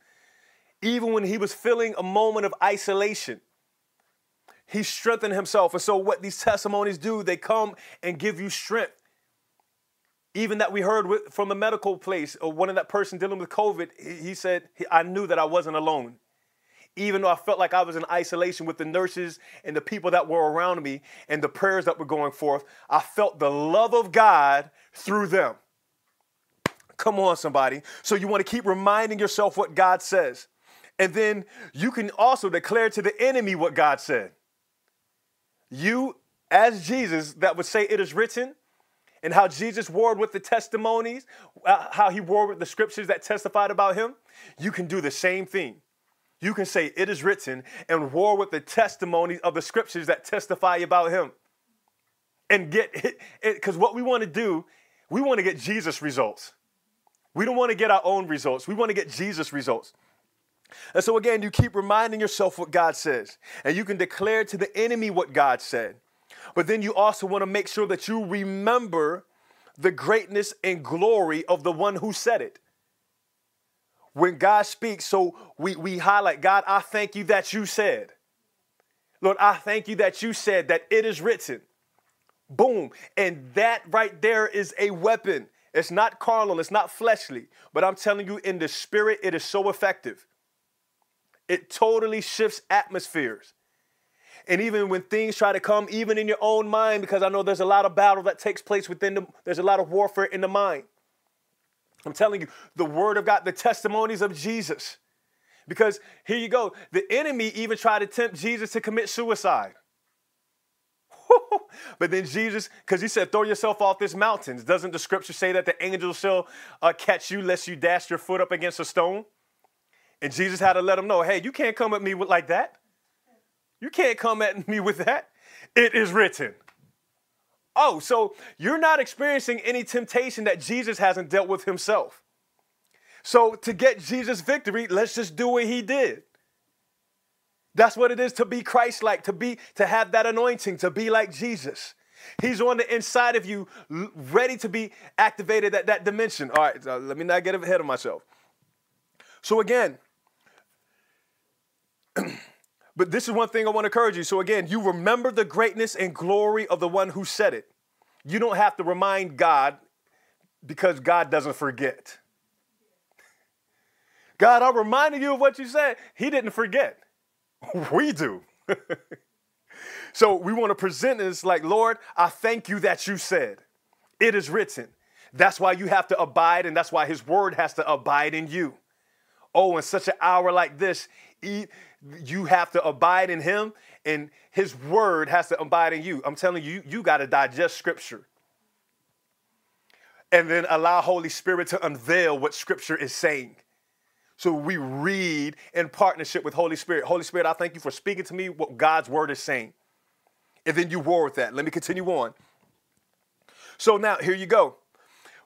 Speaker 1: even when he was feeling a moment of isolation. He strengthened himself. And so, what these testimonies do, they come and give you strength. Even that we heard from the medical place, or one of that person dealing with COVID, he said, I knew that I wasn't alone. Even though I felt like I was in isolation with the nurses and the people that were around me and the prayers that were going forth, I felt the love of God through them. Come on, somebody. So, you want to keep reminding yourself what God says. And then you can also declare to the enemy what God said. You, as Jesus, that would say it is written, and how Jesus warred with the testimonies, uh, how he warred with the scriptures that testified about him, you can do the same thing. You can say it is written and war with the testimonies of the scriptures that testify about him. And get it, because what we want to do, we want to get Jesus results. We don't want to get our own results. We want to get Jesus results. And so, again, you keep reminding yourself what God says, and you can declare to the enemy what God said. But then you also want to make sure that you remember the greatness and glory of the one who said it. When God speaks, so we, we highlight, God, I thank you that you said. Lord, I thank you that you said that it is written. Boom. And that right there is a weapon. It's not carnal, it's not fleshly, but I'm telling you, in the spirit, it is so effective. It totally shifts atmospheres. And even when things try to come, even in your own mind, because I know there's a lot of battle that takes place within the, there's a lot of warfare in the mind. I'm telling you, the word of God, the testimonies of Jesus. Because here you go, the enemy even tried to tempt Jesus to commit suicide. but then Jesus, because he said, throw yourself off this mountain. Doesn't the scripture say that the angels shall uh, catch you lest you dash your foot up against a stone? And Jesus had to let him know, hey, you can't come at me with like that. You can't come at me with that. It is written. Oh, so you're not experiencing any temptation that Jesus hasn't dealt with himself. So to get Jesus' victory, let's just do what he did. That's what it is to be Christ-like, to be to have that anointing, to be like Jesus. He's on the inside of you, ready to be activated at that dimension. All right, let me not get ahead of myself. So again, but this is one thing I want to encourage you. So, again, you remember the greatness and glory of the one who said it. You don't have to remind God because God doesn't forget. God, I'm reminding you of what you said. He didn't forget. We do. so we want to present this like, Lord, I thank you that you said. It is written. That's why you have to abide, and that's why his word has to abide in you. Oh, in such an hour like this, you have to abide in him and his word has to abide in you. I'm telling you, you got to digest scripture. And then allow Holy Spirit to unveil what scripture is saying. So we read in partnership with Holy Spirit. Holy Spirit, I thank you for speaking to me what God's word is saying. And then you war with that. Let me continue on. So now here you go.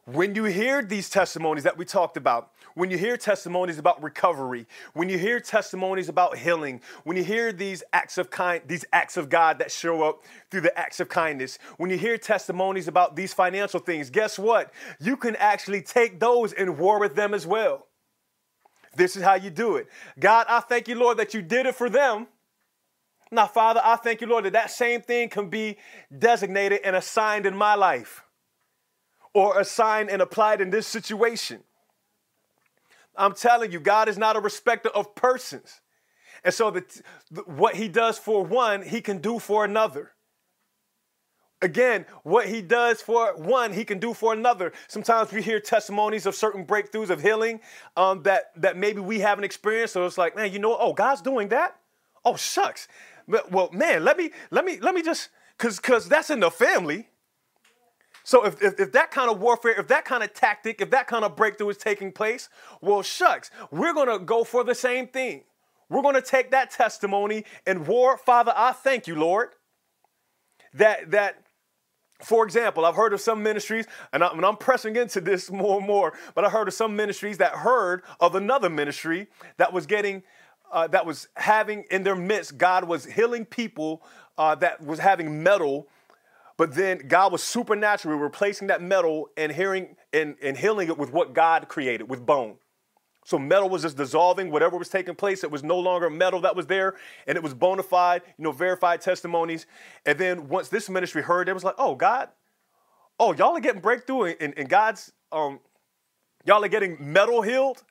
Speaker 1: when you hear these testimonies that we talked about, when you hear testimonies about recovery, when you hear testimonies about healing, when you hear these acts of kind, these acts of God that show up through the acts of kindness, when you hear testimonies about these financial things, guess what? You can actually take those and war with them as well. This is how you do it. God, I thank you, Lord, that you did it for them. Now, Father, I thank you, Lord, that that same thing can be designated and assigned in my life or assigned and applied in this situation. I'm telling you, God is not a respecter of persons. And so the, the, what he does for one, he can do for another. Again, what he does for one, he can do for another. Sometimes we hear testimonies of certain breakthroughs of healing um, that, that maybe we haven't experienced. So it's like, man, you know, oh, God's doing that? Oh, shucks. But, Well, man, let me, let me, let me just, cause, cause that's in the family. So if, if, if, that kind of warfare, if that kind of tactic, if that kind of breakthrough is taking place, well, shucks, we're going to go for the same thing. We're going to take that testimony and war. Father, I thank you, Lord, that, that, for example, I've heard of some ministries, and, I'm pressing into this more and more, but I heard of some ministries that heard of another ministry that was getting, uh, that was having in their midst, God was healing people uh, that was having metal but then God was supernaturally replacing that metal and hearing and, and healing it with what God created, with bone. So metal was just dissolving, whatever was taking place, it was no longer metal that was there, and it was bona fide, you know, verified testimonies. And then once this ministry heard, it was like, oh, God, oh, y'all are getting breakthrough, and, and God's, um, y'all are getting metal healed.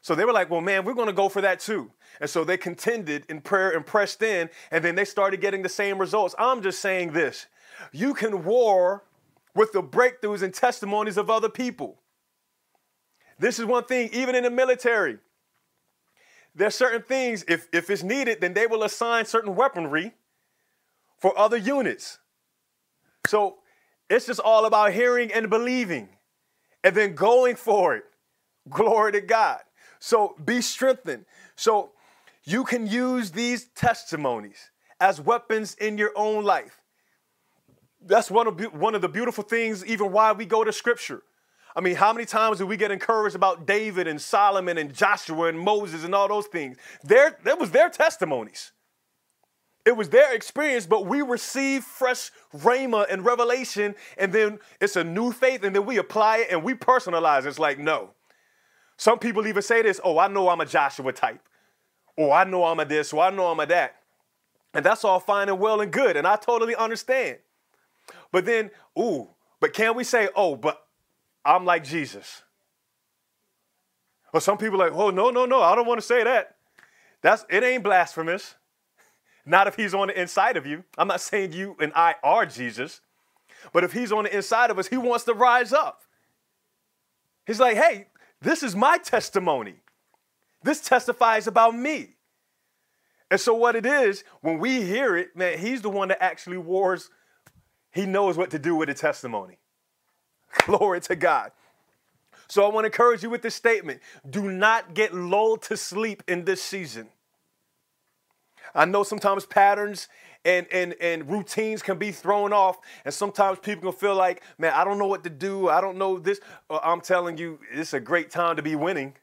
Speaker 1: So they were like, well, man, we're going to go for that too. And so they contended in prayer and pressed in, and then they started getting the same results. I'm just saying this you can war with the breakthroughs and testimonies of other people. This is one thing, even in the military. There's certain things, if, if it's needed, then they will assign certain weaponry for other units. So it's just all about hearing and believing and then going for it. Glory to God. So be strengthened. So you can use these testimonies as weapons in your own life that's one of, one of the beautiful things, even why we go to scripture. I mean, how many times do we get encouraged about David and Solomon and Joshua and Moses and all those things? Their, that was their testimonies. It was their experience, but we receive fresh rhema and revelation, and then it's a new faith, and then we apply it and we personalize. It's like, no. Some people even say this, oh, I know I'm a Joshua type. Or I know I'm a this, or I know I'm a that. And that's all fine and well and good, and I totally understand. But then, ooh, but can we say, oh, but I'm like Jesus? Or some people like, oh, no, no, no, I don't want to say that. That's it ain't blasphemous. Not if he's on the inside of you. I'm not saying you and I are Jesus, but if he's on the inside of us, he wants to rise up. He's like, hey, this is my testimony. This testifies about me. And so, what it is, when we hear it, man, he's the one that actually wars he knows what to do with a testimony. Glory to God. So I want to encourage you with this statement do not get lulled to sleep in this season. I know sometimes patterns and, and, and routines can be thrown off, and sometimes people can feel like, man, I don't know what to do. I don't know this. Uh, I'm telling you, it's a great time to be winning.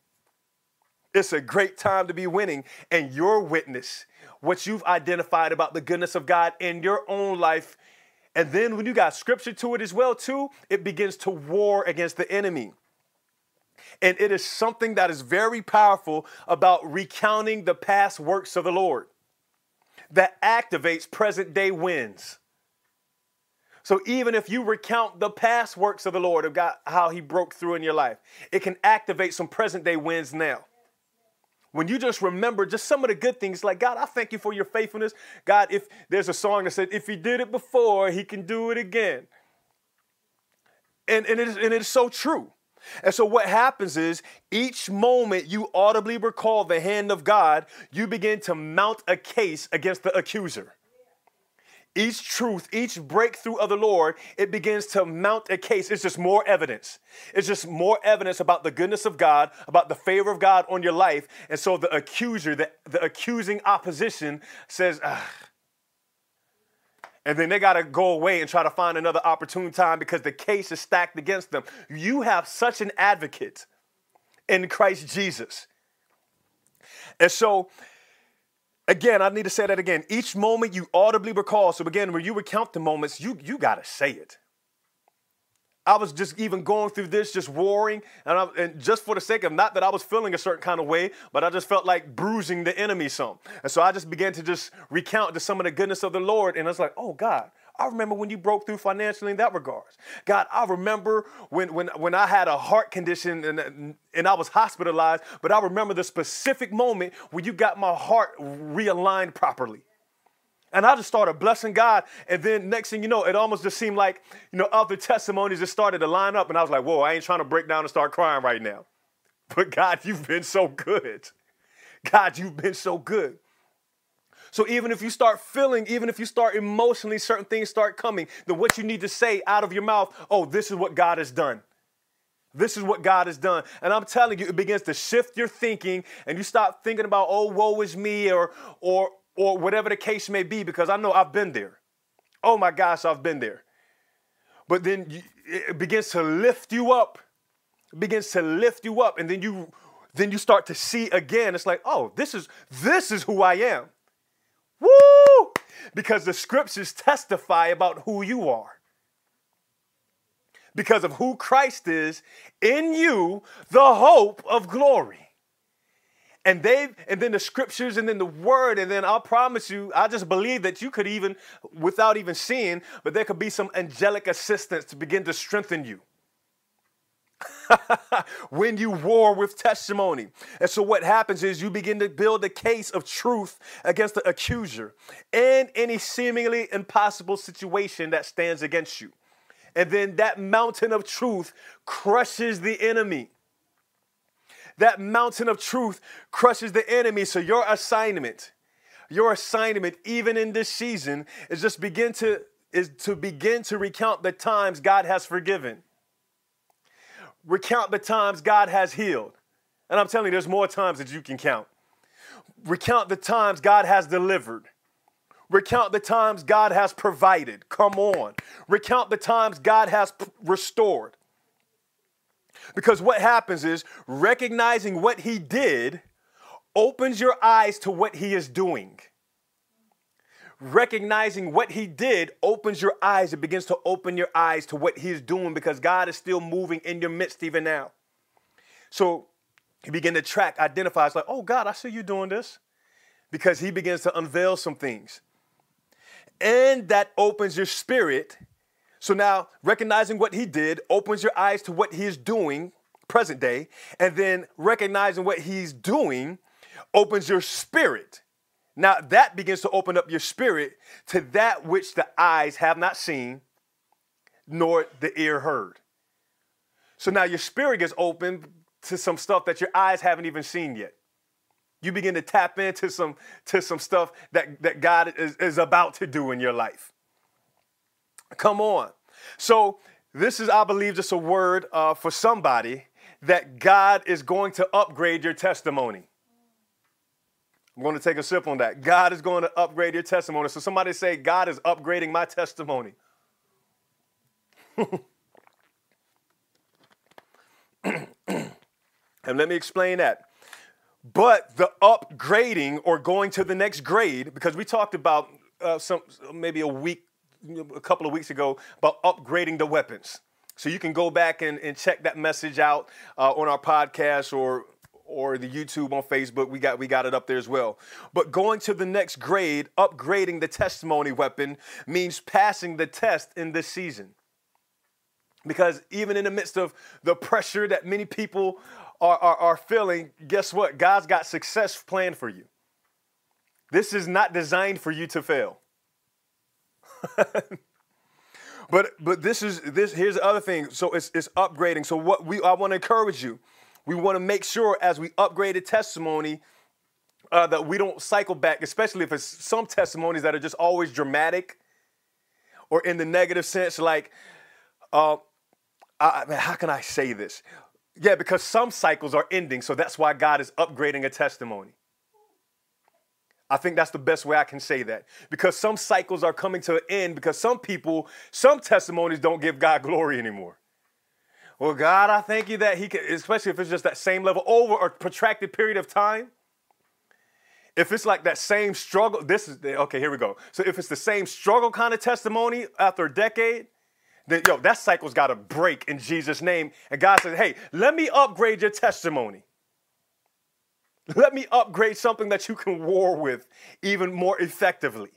Speaker 1: It's a great time to be winning. And your witness, what you've identified about the goodness of God in your own life, and then when you got scripture to it as well too, it begins to war against the enemy. And it is something that is very powerful about recounting the past works of the Lord that activates present day wins. So even if you recount the past works of the Lord of God, how he broke through in your life, it can activate some present day wins now when you just remember just some of the good things, like, God, I thank you for your faithfulness. God, if there's a song that said, if he did it before, he can do it again. And, and, it is, and it is so true. And so what happens is each moment you audibly recall the hand of God, you begin to mount a case against the accuser each truth, each breakthrough of the Lord, it begins to mount a case. It's just more evidence. It's just more evidence about the goodness of God, about the favor of God on your life. And so the accuser, the, the accusing opposition says, ah. and then they got to go away and try to find another opportune time because the case is stacked against them. You have such an advocate in Christ Jesus. And so, again, I need to say that again. Each moment you audibly recall. So, again, when you recount the moments, you, you got to say it. I was just even going through this, just warring, and, I, and, just for the sake of not that I was feeling a certain kind of way, but I just felt like bruising the enemy some. And so I just began to just recount to some of the goodness of the Lord, and I was like, oh God, I remember when you broke through financially in that regards. God, I remember when when when I had a heart condition and and I was hospitalized, but I remember the specific moment when you got my heart realigned properly. And I just started blessing God. And then next thing you know, it almost just seemed like, you know, other testimonies just started to line up. And I was like, whoa, I ain't trying to break down and start crying right now. But God, you've been so good. God, you've been so good. So even if you start feeling, even if you start emotionally, certain things start coming, then what you need to say out of your mouth, oh, this is what God has done. This is what God has done. And I'm telling you, it begins to shift your thinking and you stop thinking about, oh, woe is me or or or whatever the case may be, because I know I've been there. Oh my gosh, I've been there. But then it begins to lift you up. It begins to lift you up, and then you then you start to see again. It's like, oh, this is this is who I am. Woo! Because the scriptures testify about who you are. Because of who Christ is in you, the hope of glory and they and then the scriptures and then the word and then I'll promise you I just believe that you could even without even seeing but there could be some angelic assistance to begin to strengthen you when you war with testimony. And so what happens is you begin to build a case of truth against the accuser and any seemingly impossible situation that stands against you. And then that mountain of truth crushes the enemy that mountain of truth crushes the enemy. So your assignment, your assignment, even in this season, is just begin to is to begin to recount the times God has forgiven. Recount the times God has healed. And I'm telling you, there's more times that you can count. Recount the times God has delivered. Recount the times God has provided. Come on. Recount the times God has p- restored. Because what happens is recognizing what he did opens your eyes to what he is doing. Recognizing what he did opens your eyes. It begins to open your eyes to what he is doing because God is still moving in your midst even now. So you begin to track, identify. It's like, oh God, I see you doing this. Because he begins to unveil some things. And that opens your spirit so now recognizing what he did opens your eyes to what he is doing present day, and then recognizing what he's doing opens your spirit. Now that begins to open up your spirit to that which the eyes have not seen, nor the ear heard. So now your spirit gets open to some stuff that your eyes haven't even seen yet. You begin to tap into some to some stuff that, that God is, is about to do in your life. Come on. So, this is, I believe, just a word uh, for somebody that God is going to upgrade your testimony. I'm going to take a sip on that. God is going to upgrade your testimony. So, somebody say, God is upgrading my testimony. and let me explain that. But the upgrading or going to the next grade, because we talked about uh, some maybe a week a couple of weeks ago about upgrading the weapons. So you can go back and, and check that message out uh, on our podcast or or the YouTube on Facebook. We got we got it up there as well. But going to the next grade, upgrading the testimony weapon means passing the test in this season. Because even in the midst of the pressure that many people are, are, are feeling, guess what? God's got success planned for you. This is not designed for you to fail. but but this is this here's the other thing. So it's it's upgrading. So what we I want to encourage you. We want to make sure as we upgrade a testimony uh, that we don't cycle back, especially if it's some testimonies that are just always dramatic or in the negative sense, like, uh, I, how can I say this? Yeah, because some cycles are ending, so that's why God is upgrading a testimony. I think that's the best way I can say that. Because some cycles are coming to an end because some people, some testimonies don't give God glory anymore. Well, God, I thank you that He can, especially if it's just that same level over a protracted period of time. If it's like that same struggle, this is okay, here we go. So if it's the same struggle kind of testimony after a decade, then yo, that cycle's got to break in Jesus' name. And God says, hey, let me upgrade your testimony. Let me upgrade something that you can war with even more effectively.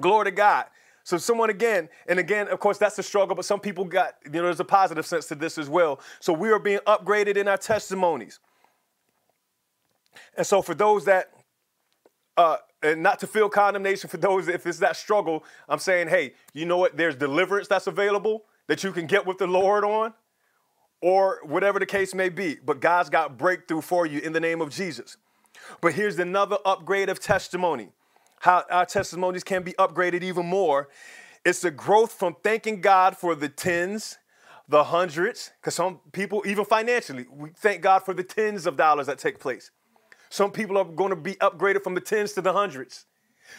Speaker 1: Glory to God. So someone again, and again, of course, that's a struggle, but some people got, you know, there's a positive sense to this as well. So we are being upgraded in our testimonies. And so for those that, uh, and not to feel condemnation for those if it's that struggle, I'm saying, hey, you know what? There's deliverance that's available that you can get with the Lord on or whatever the case may be. But God's got breakthrough for you in the name of Jesus. But here's another upgrade of testimony how our testimonies can be upgraded even more. It's the growth from thanking God for the tens, the hundreds, because some people, even financially, we thank God for the tens of dollars that take place. Some people are going to be upgraded from the tens to the hundreds.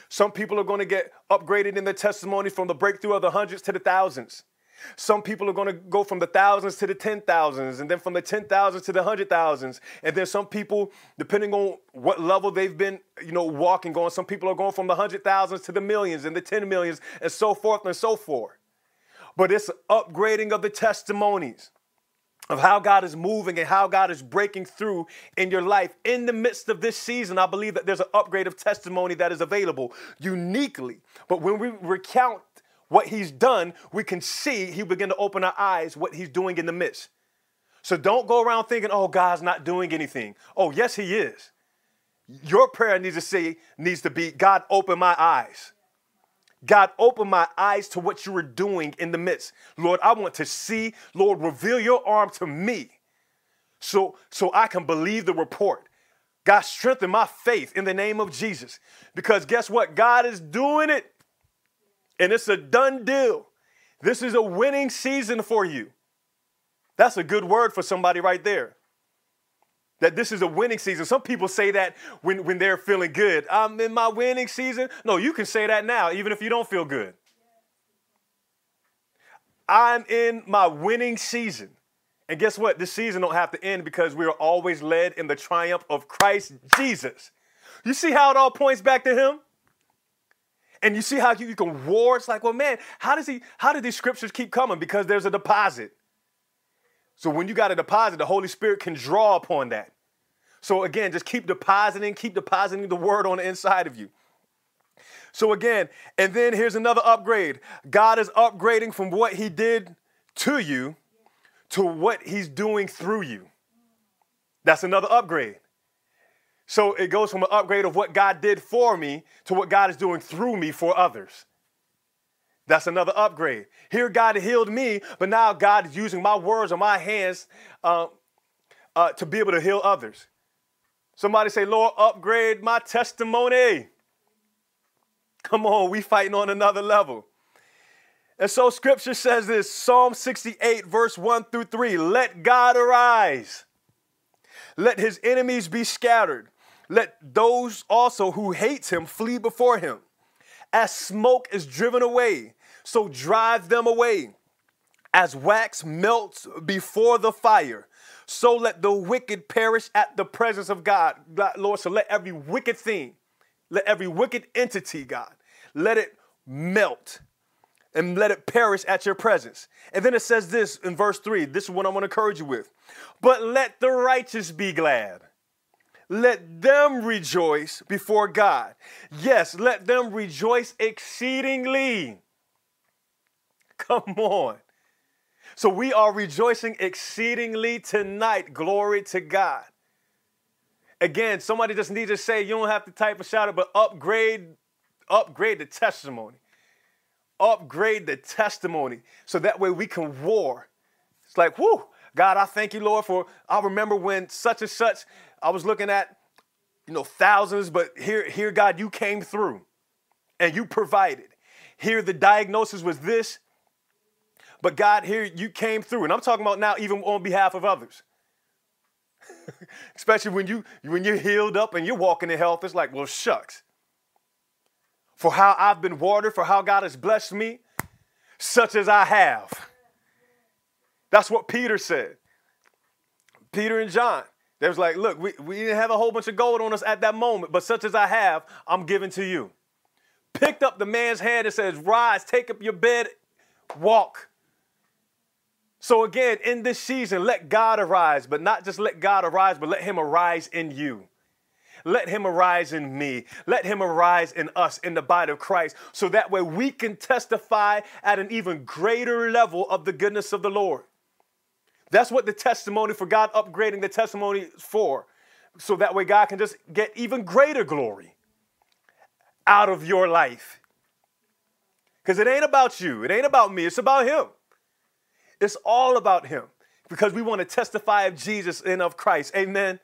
Speaker 1: Some people are going to get upgraded in their testimony from the breakthrough of the hundreds to the thousands. Some people are going to go from the thousands to the ten thousands, and then from the ten thousands to the hundred thousands. And then some people, depending on what level they've been, you know, walking going, some people are going from the hundred thousands to the millions and the ten millions, and so forth and so forth. But it's upgrading of the testimonies of how God is moving and how God is breaking through in your life. In the midst of this season, I believe that there's an upgrade of testimony that is available uniquely. But when we recount what he's done, we can see he begin to open our eyes what he's doing in the midst. So don't go around thinking, oh, God's not doing anything. Oh, yes, he is. Your prayer needs to say, needs to be, God, open my eyes. God, open my eyes to what you are doing in the midst. Lord, I want to see. Lord, reveal your arm to me so, so I can believe the report. God, strengthen my faith in the name of Jesus. Because guess what? God is doing it and it's a done deal. This is a winning season for you. That's a good word for somebody right there. That this is a winning season. Some people say that when, when they're feeling good. I'm in my winning season. No, you can say that now, even if you don't feel good. I'm in my winning season. And guess what? This season don't have to end because we are always led in the triumph of Christ Jesus. You see how it all points back to him? And you see how you, you can war. It's like, well, man, how does he, how do these scriptures keep coming? Because there's a deposit. So when you got a deposit, the Holy Spirit can draw upon that. So again, just keep depositing, keep depositing the word on the inside of you. So again, and then here's another upgrade. God is upgrading from what he did to you to what he's doing through you. That's another upgrade. So it goes from an upgrade of what God did for me to what God is doing through me for others. That's another upgrade. Here, God healed me, but now God is using my words or my hands uh, uh, to be able to heal others. Somebody say, Lord, upgrade my testimony. Come on, we fighting on another level. And so scripture says this Psalm 68, verse 1 through 3 Let God arise, let his enemies be scattered. Let those also who hate him flee before him. As smoke is driven away, so drive them away. As wax melts before the fire, so let the wicked perish at the presence of God. Lord, so let every wicked thing, let every wicked entity, God, let it melt and let it perish at your presence. And then it says this in verse 3. This is what I want to encourage you with. But let the righteous be glad let them rejoice before God. Yes, let them rejoice exceedingly. Come on. So we are rejoicing exceedingly tonight. Glory to God. Again, somebody just needs to say, you don't have to type a shout out, but upgrade, upgrade the testimony. Upgrade the testimony so that way we can war. It's like, whoo, God, I thank you, Lord, for I remember when such and such I was looking at, you know, thousands, but here, here, God, you came through and you provided. Here, the diagnosis was this, but God, here you came through. And I'm talking about now, even on behalf of others. Especially when you when you're healed up and you're walking in health, it's like, well, shucks. For how I've been watered, for how God has blessed me, such as I have. That's what Peter said. Peter and John. They was like, look, we, we didn't have a whole bunch of gold on us at that moment, but such as I have, I'm giving to you. Picked up the man's hand and says, rise, take up your bed, walk. So again, in this season, let God arise, but not just let God arise, but let him arise in you. Let him arise in me. Let him arise in us in the body of Christ so that way we can testify at an even greater level of the goodness of the Lord. That's what the testimony for God upgrading the testimony is for. So that way God can just get even greater glory out of your life. Because it ain't about you, it ain't about me, it's about Him. It's all about Him because we want to testify of Jesus and of Christ. Amen.